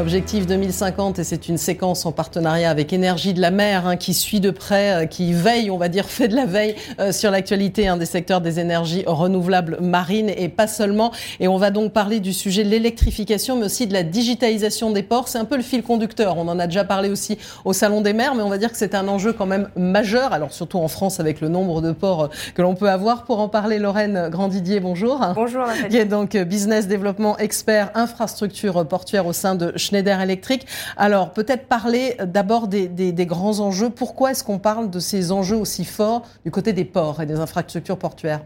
Objectif 2050, et c'est une séquence en partenariat avec Énergie de la Mer hein, qui suit de près, euh, qui veille, on va dire, fait de la veille euh, sur l'actualité hein, des secteurs des énergies renouvelables marines et pas seulement. Et on va donc parler du sujet de l'électrification, mais aussi de la digitalisation des ports. C'est un peu le fil conducteur. On en a déjà parlé aussi au Salon des mers, mais on va dire que c'est un enjeu quand même majeur. Alors surtout en France avec le nombre de ports euh, que l'on peut avoir. Pour en parler, Lorraine Grandidier, bonjour. Bonjour. Qui est donc business développement expert infrastructure portuaire au sein de Schneider Electric. Alors, peut-être parler d'abord des, grands enjeux. Pourquoi est-ce qu'on parle de ces enjeux aussi forts du côté des ports et des infrastructures portuaires?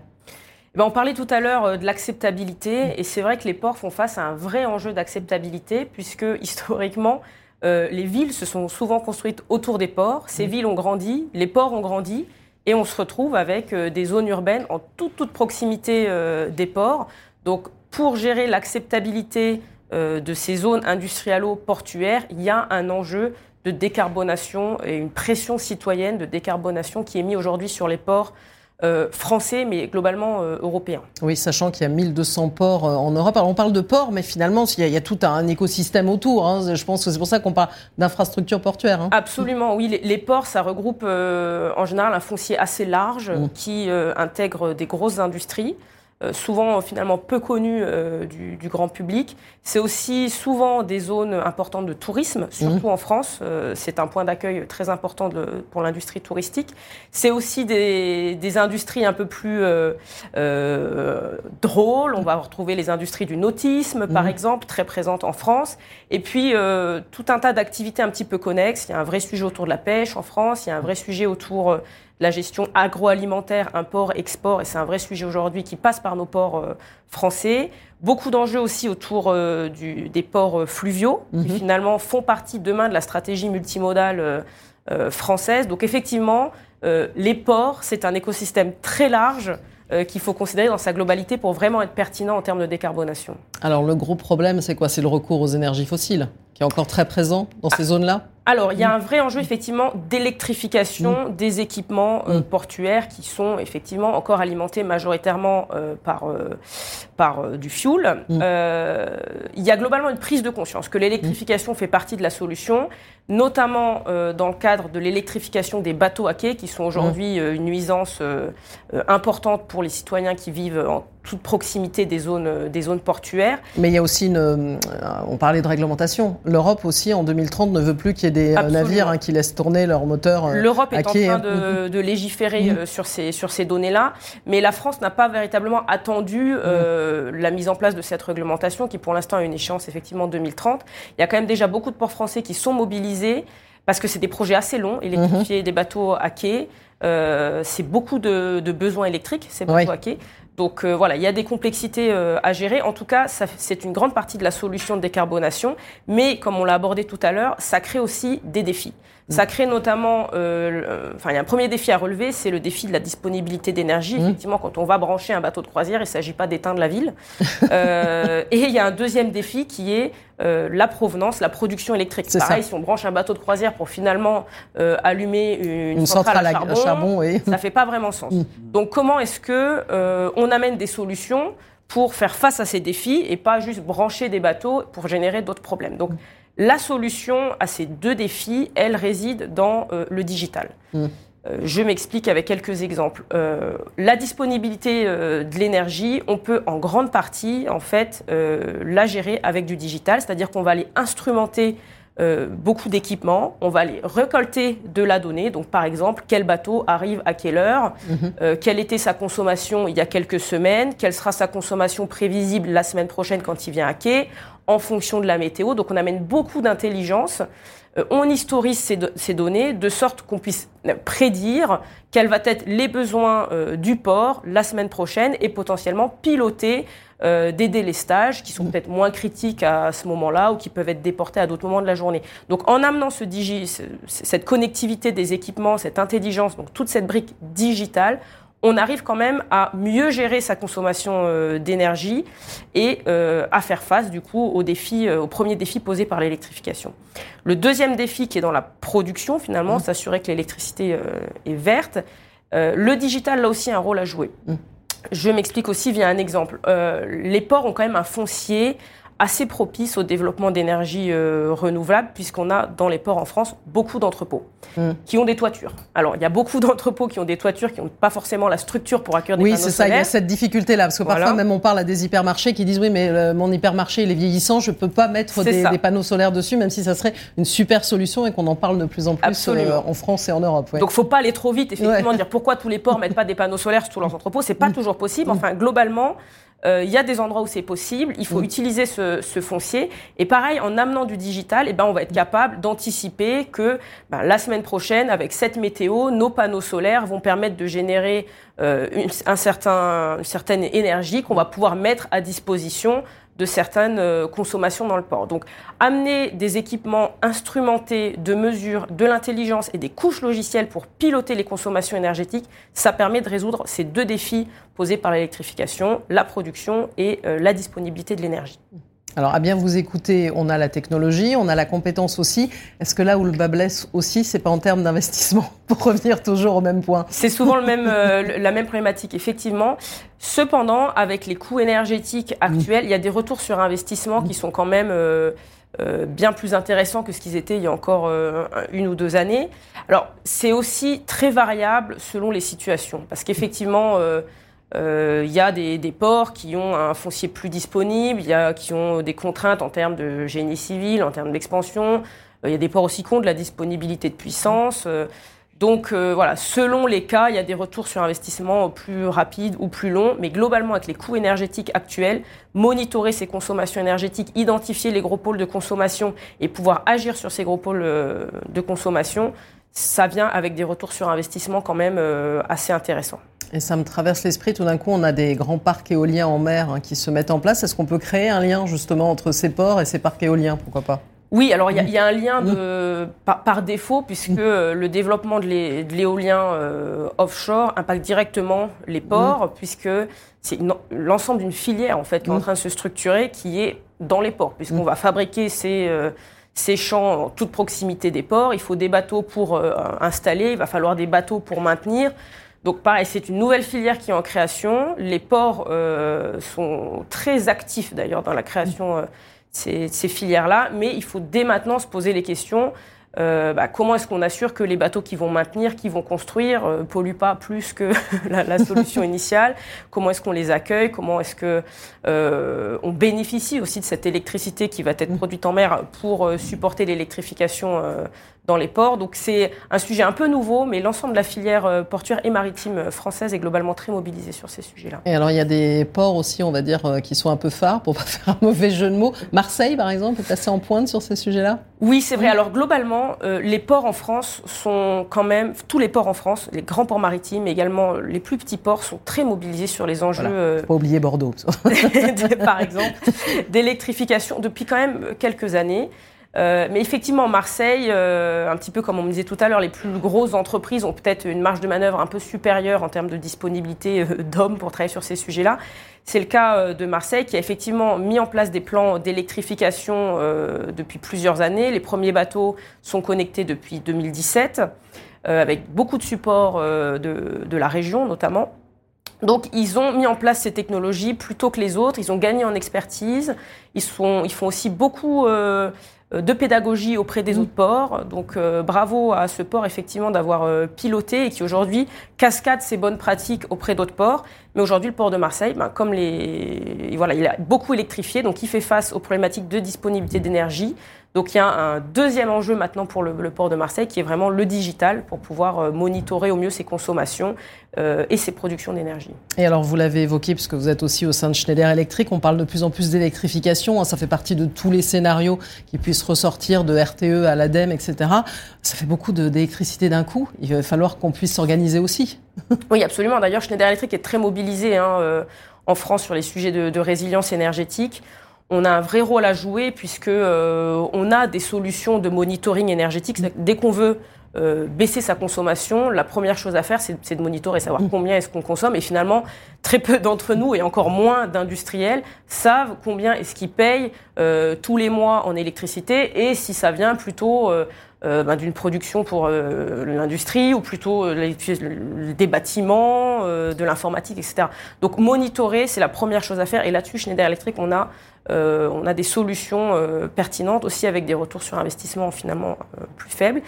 Eh ben, on parlait tout à l'heure euh, de l'acceptabilité, et c'est vrai que les ports font face à un vrai enjeu d'acceptabilité, puisque historiquement, euh, les villes se sont souvent construites autour des ports. Ces villes ont grandi, les ports ont grandi, et on se retrouve avec euh, des zones urbaines en toute, toute proximité des ports. Donc, pour gérer l'acceptabilité euh, de ces zones industrialo-portuaires, il y a un enjeu de décarbonation et une pression citoyenne de décarbonation qui est mise aujourd'hui sur les ports euh, français, mais globalement euh, européens. Oui, sachant qu'il y a 1200 ports en Europe. Alors on parle de ports, mais finalement, il y a, tout un écosystème autour. Hein. Je pense que c'est pour ça qu'on parle d'infrastructures portuaires. Hein. Absolument, oui. Les, ports, ça regroupe en général un foncier assez large mmh. qui intègre des grosses industries. Euh, souvent finalement peu connues euh, du, grand public. C'est aussi souvent des zones importantes de tourisme, surtout mhm. en France. Euh, c'est un point d'accueil très important pour l'industrie touristique. C'est aussi des, industries un peu plus drôles. On va retrouver les industries du nautisme, par mhm. exemple, très présentes en France. Et puis tout un tas d'activités un petit peu connexes. Il y a un vrai sujet autour de la pêche en France. Il y a un vrai sujet autour la gestion agroalimentaire, import-export, et c'est un vrai sujet aujourd'hui qui passe par nos ports euh, français. Beaucoup d'enjeux aussi autour euh, des ports euh, fluviaux, qui mhm. finalement font partie demain de la stratégie multimodale française. Donc effectivement, les ports, c'est un écosystème très large qu'il faut considérer dans sa globalité pour vraiment être pertinent en termes de décarbonation. Alors le gros problème, c'est quoi? C'est le recours aux énergies fossiles, qui est encore très présent dans ces ah. zones-là? Alors, il y a un vrai enjeu effectivement d'électrification des équipements euh, portuaires qui sont effectivement encore alimentés majoritairement euh, par, euh, par du fuel. Il y a globalement une prise de conscience que l'électrification fait partie de la solution, notamment dans le cadre de l'électrification des bateaux à quai qui sont aujourd'hui une nuisance importante pour les citoyens qui vivent en toute proximité des zones, des zones portuaires. Mais il y a aussi une. On parlait de réglementation. L'Europe aussi, en 2030, ne veut plus qu'il y ait des euh, navires hein, qui laissent tourner leurs moteurs. Euh, L'Europe est en train de, de légiférer mm. euh, sur ces, sur ces données-là, mais la France n'a pas véritablement attendu la mise en place de cette réglementation qui, pour l'instant, a une échéance effectivement 2030. Il y a quand même déjà beaucoup de ports français qui sont mobilisés parce que c'est des projets assez longs, électrifier mm-hmm. des bateaux à quai. c'est beaucoup de, de, besoins électriques, ces bateaux à quai. Donc euh, voilà, il y a des complexités euh, à gérer. En tout cas, c'est une grande partie de la solution de décarbonation. Mais comme on l'a abordé tout à l'heure, ça crée aussi des défis. Ça crée notamment, euh, enfin, il y a un premier défi à relever, c'est le défi de la disponibilité d'énergie. Mm. Effectivement, quand on va brancher un bateau de croisière, il ne s'agit pas d'éteindre la ville. et il y a un deuxième défi qui est la provenance, la production électrique. Pareil, si on branche un bateau de croisière pour finalement allumer une, centrale, à charbon, ça fait pas vraiment sens. Mm. Donc, comment est-ce que on amène des solutions pour faire face à ces défis et pas juste brancher des bateaux pour générer d'autres problèmes? Donc la solution à ces deux défis, elle réside dans euh, le digital. Mmh. Euh, je m'explique avec quelques exemples. Euh, la disponibilité de l'énergie, on peut en grande partie en fait la gérer avec du digital, c'est-à-dire qu'on va aller instrumenter euh, beaucoup d'équipements. On va aller récolter de la donnée. Donc, par exemple, quel bateau arrive à quelle heure mhm. euh, Quelle était sa consommation il y a quelques semaines Quelle sera sa consommation prévisible la semaine prochaine quand il vient à quai En fonction de la météo. Donc, on amène beaucoup d'intelligence. Euh, on historise ces, données de sorte qu'on puisse prédire quels vont être les besoins du port la semaine prochaine et potentiellement piloter euh, des délestages qui sont peut-être moins critiques à ce moment-là ou qui peuvent être déportés à d'autres moments de la journée. Donc en amenant ce digi, cette connectivité des équipements, cette intelligence, donc toute cette brique digitale, on arrive quand même à mieux gérer sa consommation euh, d'énergie et euh, à faire face du coup au défi, au premier défi posé par l'électrification. Le deuxième défi qui est dans la production finalement, mmh. s'assurer que l'électricité est verte. le digital a aussi un rôle à jouer. Mmh. Je m'explique aussi via un exemple. les ports ont quand même un foncier assez propice au développement d'énergie euh, renouvelable, puisqu'on a dans les ports en France beaucoup d'entrepôts hmm. qui ont des toitures. Alors, il y a beaucoup d'entrepôts qui ont des toitures qui n'ont pas forcément la structure pour accueillir des oui, panneaux solaires. Oui, c'est ça, il y a cette difficulté-là, parce que parfois même on parle à des hypermarchés qui disent oui, mais euh, mon hypermarché il est vieillissant, je ne peux pas mettre des, panneaux solaires dessus, même si ça serait une super solution et qu'on en parle de plus en plus euh, en France et en Europe. Donc, il ne faut pas aller trop vite, effectivement, dire pourquoi tous les ports mettent pas des panneaux solaires sur tous leurs entrepôts, c'est pas hmm. toujours possible. Hmm. Enfin, globalement, il y a des endroits où c'est possible, il faut utiliser ce, ce, foncier. Et pareil, en amenant du digital, eh ben, on va être capable d'anticiper que ben, la semaine prochaine, avec cette météo, nos panneaux solaires vont permettre de générer euh, une, un certain, une certaine énergie qu'on va pouvoir mettre à disposition de certaines euh, consommations dans le port. Donc amener des équipements instrumentés de mesure, de l'intelligence et des couches logicielles pour piloter les consommations énergétiques, ça permet de résoudre ces deux défis posés par l'électrification, la production et euh, la disponibilité de l'énergie. Alors, à bien vous écouter, on a la technologie, on a la compétence aussi. Est-ce que là où le bas blesse aussi, c'est pas en termes d'investissement pour revenir toujours au même point? C'est souvent le même, euh, la même problématique, effectivement. Cependant, avec les coûts énergétiques actuels, il y a des retours sur investissement qui sont quand même euh, euh, bien plus intéressants que ce qu'ils étaient il y a encore une ou deux années. Alors, c'est aussi très variable selon les situations, parce qu'effectivement il euh, y a des, ports qui ont un foncier plus disponible, il y a qui ont des contraintes en termes de génie civil, en termes d'expansion. Il euh, y a des ports aussi qui ont de la disponibilité de puissance. Euh, donc voilà, selon les cas, il y a des retours sur investissement plus rapides ou plus longs, mais globalement avec les coûts énergétiques actuels, monitorer ces consommations énergétiques, identifier les gros pôles de consommation et pouvoir agir sur ces gros pôles de consommation, ça vient avec des retours sur investissement quand même assez intéressants. Et ça me traverse l'esprit, tout d'un coup, on a des grands parcs éoliens en mer hein, qui se mettent en place. Est-ce qu'on peut créer un lien justement entre ces ports et ces parcs éoliens? Pourquoi pas? Oui, alors il y, a un lien de, par, défaut, puisque euh, le développement de l'éolien euh, offshore impacte directement les ports, puisque c'est l'ensemble d'une filière en fait qui est en train de se structurer, qui est dans les ports, puisqu'on va fabriquer ces, euh, ces champs en toute proximité des ports. Il faut des bateaux pour installer, il va falloir des bateaux pour maintenir. Donc pareil, c'est une nouvelle filière qui est en création. Les ports euh, sont très actifs d'ailleurs dans la création euh, de ces filières-là, mais il faut dès maintenant se poser les questions euh, bah, comment est-ce qu'on assure que les bateaux qui vont maintenir, qui vont construire, euh, polluent pas plus que la, la, solution initiale? Comment est-ce qu'on les accueille? Comment est-ce que euh, on bénéficie aussi de cette électricité qui va être produite en mer pour euh, supporter l'électrification euh, dans les ports Donc c'est un sujet un peu nouveau, mais l'ensemble de la filière portuaire et maritime française est globalement très mobilisée sur ces sujets-là. Et alors il y a des ports aussi, on va dire, qui sont un peu phares, pour pas faire un mauvais jeu de mots. Marseille, par exemple, est assez en pointe sur ces sujets-là? Oui, c'est vrai. Alors globalement, euh, les ports en France sont quand même, tous les ports en France, les grands ports maritimes, également les plus petits ports, sont très mobilisés sur les enjeux. Voilà. Euh, pas oublier Bordeaux. par exemple, d'électrification depuis quand même quelques années. Euh, mais effectivement, Marseille, euh, un petit peu comme on me disait tout à l'heure, les plus grosses entreprises ont peut-être une marge de manœuvre un peu supérieure en termes de disponibilité euh, d'hommes pour travailler sur ces sujets-là. C'est le cas euh, de Marseille qui a effectivement mis en place des plans d'électrification euh, depuis plusieurs années. Les premiers bateaux sont connectés depuis 2017, avec beaucoup de support de, de la région notamment. Donc, ils ont mis en place ces technologies plutôt que les autres. Ils ont gagné en expertise. Ils, sont, ils font aussi beaucoup euh, de pédagogie auprès des mmh. autres ports. Donc, euh, bravo à ce port, effectivement, d'avoir euh, piloté et qui aujourd'hui cascade ses bonnes pratiques auprès d'autres ports. Mais aujourd'hui, le port de Marseille, ben, comme les, voilà, il a beaucoup électrifié, donc il fait face aux problématiques de disponibilité d'énergie. Donc il y a un deuxième enjeu maintenant pour le, port de Marseille qui est vraiment le digital pour pouvoir euh, monitorer au mieux ses consommations euh, et ses productions d'énergie. Et alors vous l'avez évoqué puisque vous êtes aussi au sein de Schneider Electric, on parle de plus en plus d'électrification, hein, ça fait partie de tous les scénarios qui puissent ressortir de RTE à l'ADEME, etc. Ça fait beaucoup d'électricité d'un coup, il va falloir qu'on puisse s'organiser aussi. oui absolument, d'ailleurs Schneider Electric est très mobilisé hein, euh, en France sur les sujets de, de résilience énergétique on a un vrai rôle à jouer puisque on a des solutions de monitoring énergétique. Dès qu'on veut euh, baisser sa consommation, la première chose à faire, c'est de monitorer, savoir mm. combien est-ce qu'on consomme. Et finalement, très peu d'entre nous, et encore moins d'industriels, savent combien est-ce qu'ils payent euh, tous les mois en électricité et si ça vient plutôt euh, ben, d'une production pour l'industrie ou plutôt des bâtiments, de l'informatique, etc. Donc monitorer, c'est la première chose à faire. Et là-dessus, Schneider Electric, on a, on a des solutions pertinentes aussi avec des retours sur investissement finalement plus faibles.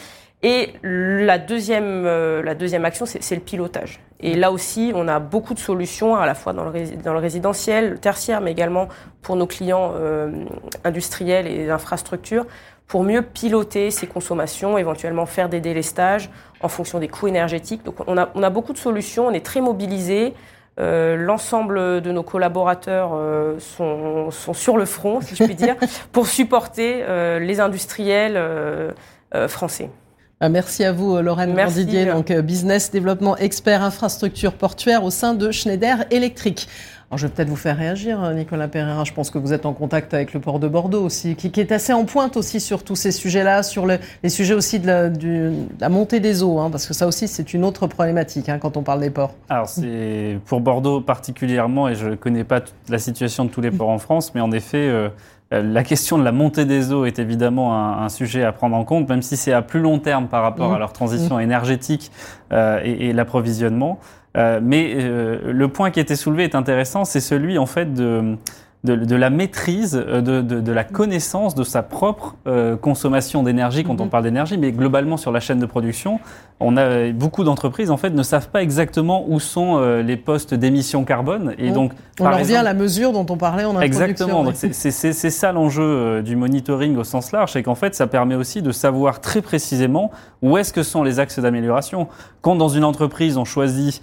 Et la deuxième, euh, la deuxième action, c'est le pilotage. Et là aussi, on a beaucoup de solutions, à la fois dans le, résidentiel, le tertiaire, mais également pour nos clients euh, industriels et infrastructures, pour mieux piloter ces consommations, éventuellement faire des délestages en fonction des coûts énergétiques. Donc on a, on a beaucoup de solutions, on est très mobilisés. Euh, L'ensemble de nos collaborateurs euh, sont, sont, sur le front, si je puis dire, pour supporter euh, les industriels français. Ah, merci à vous, Lorraine Didier, donc euh, business développement expert infrastructure portuaire au sein de Schneider Electric. Alors, je vais peut-être vous faire réagir, euh, Nicolas Pereira. Je pense que vous êtes en contact avec le port de Bordeaux aussi, qui, est assez en pointe aussi sur tous ces sujets-là, sur les sujets aussi de la, montée des eaux, hein, parce que ça aussi, c'est une autre problématique hein, quand on parle des ports. Alors, c'est pour Bordeaux particulièrement, et je ne connais pas la situation de tous les ports en France, mais en effet, euh, euh, la question de la montée des eaux est évidemment un, sujet à prendre en compte, même si c'est à plus long terme par rapport à mmh. leur transition mmh. énergétique euh, et, l'approvisionnement. Euh, mais le point qui était soulevé est intéressant, c'est celui en fait de de, la maîtrise, euh, de, de, la connaissance de sa propre euh, consommation d'énergie quand on mhm. parle d'énergie, mais globalement sur la chaîne de production, on a beaucoup d'entreprise en fait ne savent pas exactement où sont euh, les postes d'émissions carbone et donc on en revient à la mesure dont on parlait en introduction. Exactement, c'est ça l'enjeu du monitoring au sens large, c'est qu'en fait ça permet aussi de savoir très précisément où est-ce que sont les axes d'amélioration. Quand dans une entreprise on choisit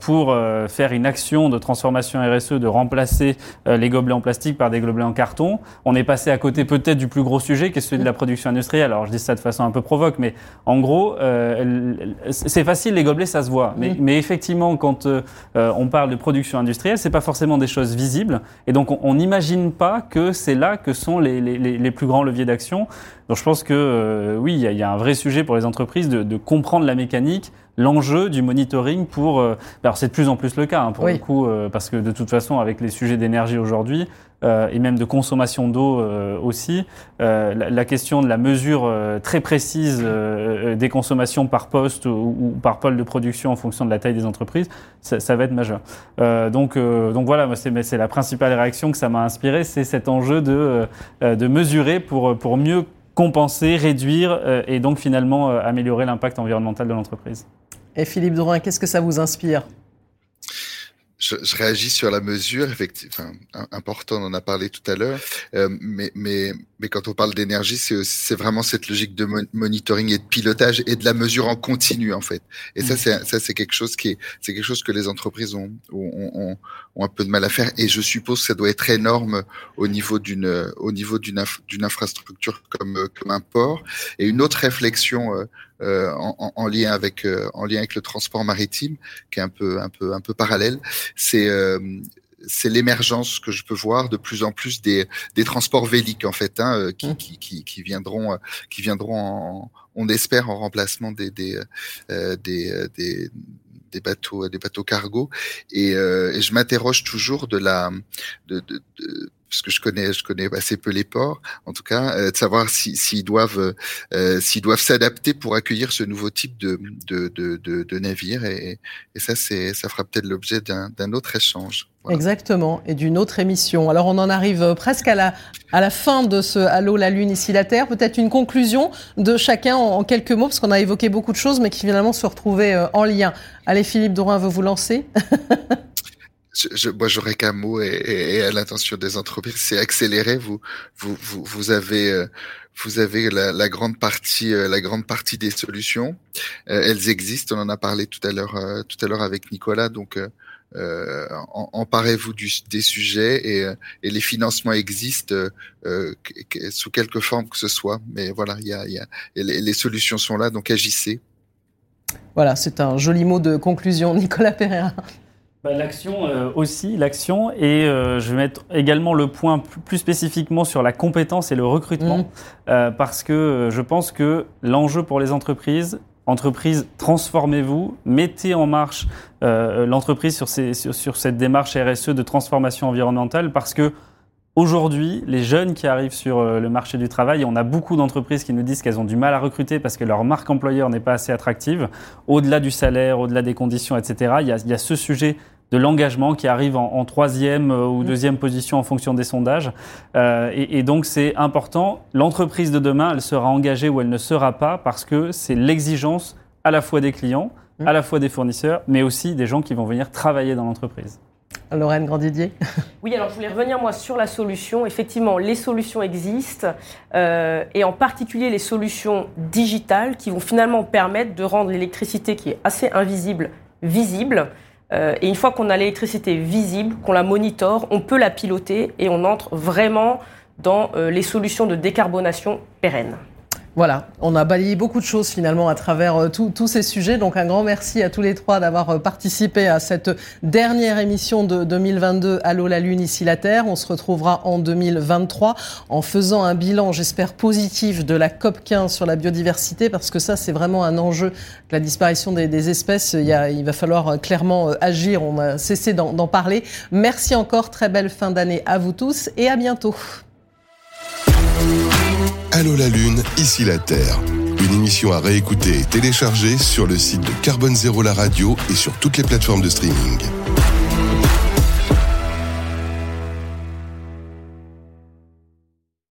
pour faire une action de transformation RSE de remplacer les gobelets en plastique par des gobelets en carton. On est passé à côté peut-être du plus gros sujet qui est celui de la production industrielle. Alors je dis ça de façon un peu provoque, mais en gros, euh, c'est facile, les gobelets, ça se voit. Mais, mais effectivement, quand euh, on parle de production industrielle, c'est pas forcément des choses visibles. Et donc on n'imagine pas que c'est là que sont les, les, les, plus grands leviers d'action. Donc je pense que euh, oui, il y, a un vrai sujet pour les entreprises de, de comprendre la mécanique, l'enjeu du monitoring pour. Euh, alors c'est de plus en plus le cas hein, pour le coup, euh, parce que de toute façon, avec les sujets d'énergie aujourd'hui euh, et même de consommation d'eau aussi, la, question de la mesure très précise des consommations par poste ou, par pôle de production en fonction de la taille des entreprises, ça, ça va être majeur. donc, donc voilà, c'est la principale réaction que ça m'a inspiré, c'est cet enjeu de, de mesurer pour, pour mieux compenser, réduire et donc finalement améliorer l'impact environnemental de l'entreprise. Et Philippe Drouin, qu'est-ce que ça vous inspire je, réagis sur la mesure, effectivement, important, on en a parlé tout à l'heure, euh, mais, mais quand on parle d'énergie, c'est vraiment cette logique de monitoring et de pilotage et de la mesure en continu, en fait. Et ça, mm. c'est ça, c'est quelque chose qui est, c'est quelque chose que les entreprises ont, ont, ont, ont, un peu de mal à faire. Et je suppose que ça doit être énorme au niveau d'une, au niveau d'une, d'une infrastructure comme, comme un port. Et une autre réflexion euh, euh, en, en, lien avec euh, en lien avec le transport maritime, qui est un peu un peu un peu parallèle. C'est euh, c'est l'émergence que je peux voir de plus en plus des, des transports véliques en fait, hein, qui, mmh. qui, qui, qui, viendront, qui viendront, en, on espère, en remplacement des des, euh, des, des, des bateaux, des bateaux cargo. Et, euh, et je m'interroge toujours de la, de, de, de parce que je connais, je connais assez peu les ports, en tout cas, euh, de savoir s'ils doivent, euh, s'ils doivent s'adapter pour accueillir ce nouveau type de de, de, de, de navire. Et, et ça, ça fera peut-être l'objet d'un autre échange. Exactement, et d'une autre émission. Alors on en arrive euh, presque à la, à la fin de ce Allô la Lune, ici la Terre. Peut-être une conclusion de chacun en, quelques mots, parce qu'on a évoqué beaucoup de choses, mais qui finalement se retrouvaient en lien. Allez, Philippe Dorin veut vous lancer je, moi, j'aurais qu'un mot et, et, à l'intention des entreprises, c'est accélérer. Vous, vous, vous, vous avez, euh, vous avez la, la, grande partie, euh, la grande partie des solutions. Euh, elles existent. On en a parlé tout à l'heure, tout à l'heure avec Nicolas. Donc, euh, emparez-vous des sujets et, et, les financements existent euh, sous quelque forme que ce soit. Mais voilà, il y a, y a les, les, solutions sont là, donc agissez. Voilà, c'est un joli mot de conclusion, Nicolas Pereira. Bah, L'action euh, aussi, l'action. Et euh, je vais mettre également le point plus spécifiquement sur la compétence et le recrutement, mmh. euh, parce que je pense que l'enjeu pour les entreprises, entreprises, transformez-vous, mettez en marche l'entreprise sur, sur, sur, cette démarche RSE de transformation environnementale, parce que Aujourd'hui, les jeunes qui arrivent sur le marché du travail, on a beaucoup d'entreprises qui nous disent qu'elles ont du mal à recruter parce que leur marque employeur n'est pas assez attractive. Au-delà du salaire, au-delà des conditions, etc., il y a, il y a ce sujet de l'engagement qui arrive en, troisième euh, ou mm. deuxième position en fonction des sondages. Euh, et, donc c'est important. L'entreprise de demain, elle sera engagée ou elle ne sera pas parce que c'est l'exigence à la fois des clients, mm. à la fois des fournisseurs, mais aussi des gens qui vont venir travailler dans l'entreprise. Lorraine Grandidier Oui, alors je voulais revenir moi sur la solution. Effectivement, les solutions existent, euh, et en particulier les solutions digitales qui vont finalement permettre de rendre l'électricité qui est assez invisible visible. Euh, et une fois qu'on a l'électricité visible, qu'on la monitore, on peut la piloter et on entre vraiment dans euh, les solutions de décarbonation pérennes. Voilà, on a balayé beaucoup de choses finalement à travers euh, tous ces sujets. Donc un grand merci à tous les trois d'avoir euh, participé à cette dernière émission de 2022 Allô la Lune, ici la Terre. On se retrouvera en 2023 en faisant un bilan, j'espère, positif de la COP 15 sur la biodiversité parce que ça c'est vraiment un enjeu. La disparition des, espèces, il, il, va falloir euh, clairement agir. On a cessé d'en parler. Merci encore, très belle fin d'année à vous tous et à bientôt. Allô la Lune, ici la Terre. Une émission à réécouter et télécharger sur le site de Carbone Zéro la radio et sur toutes les plateformes de streaming.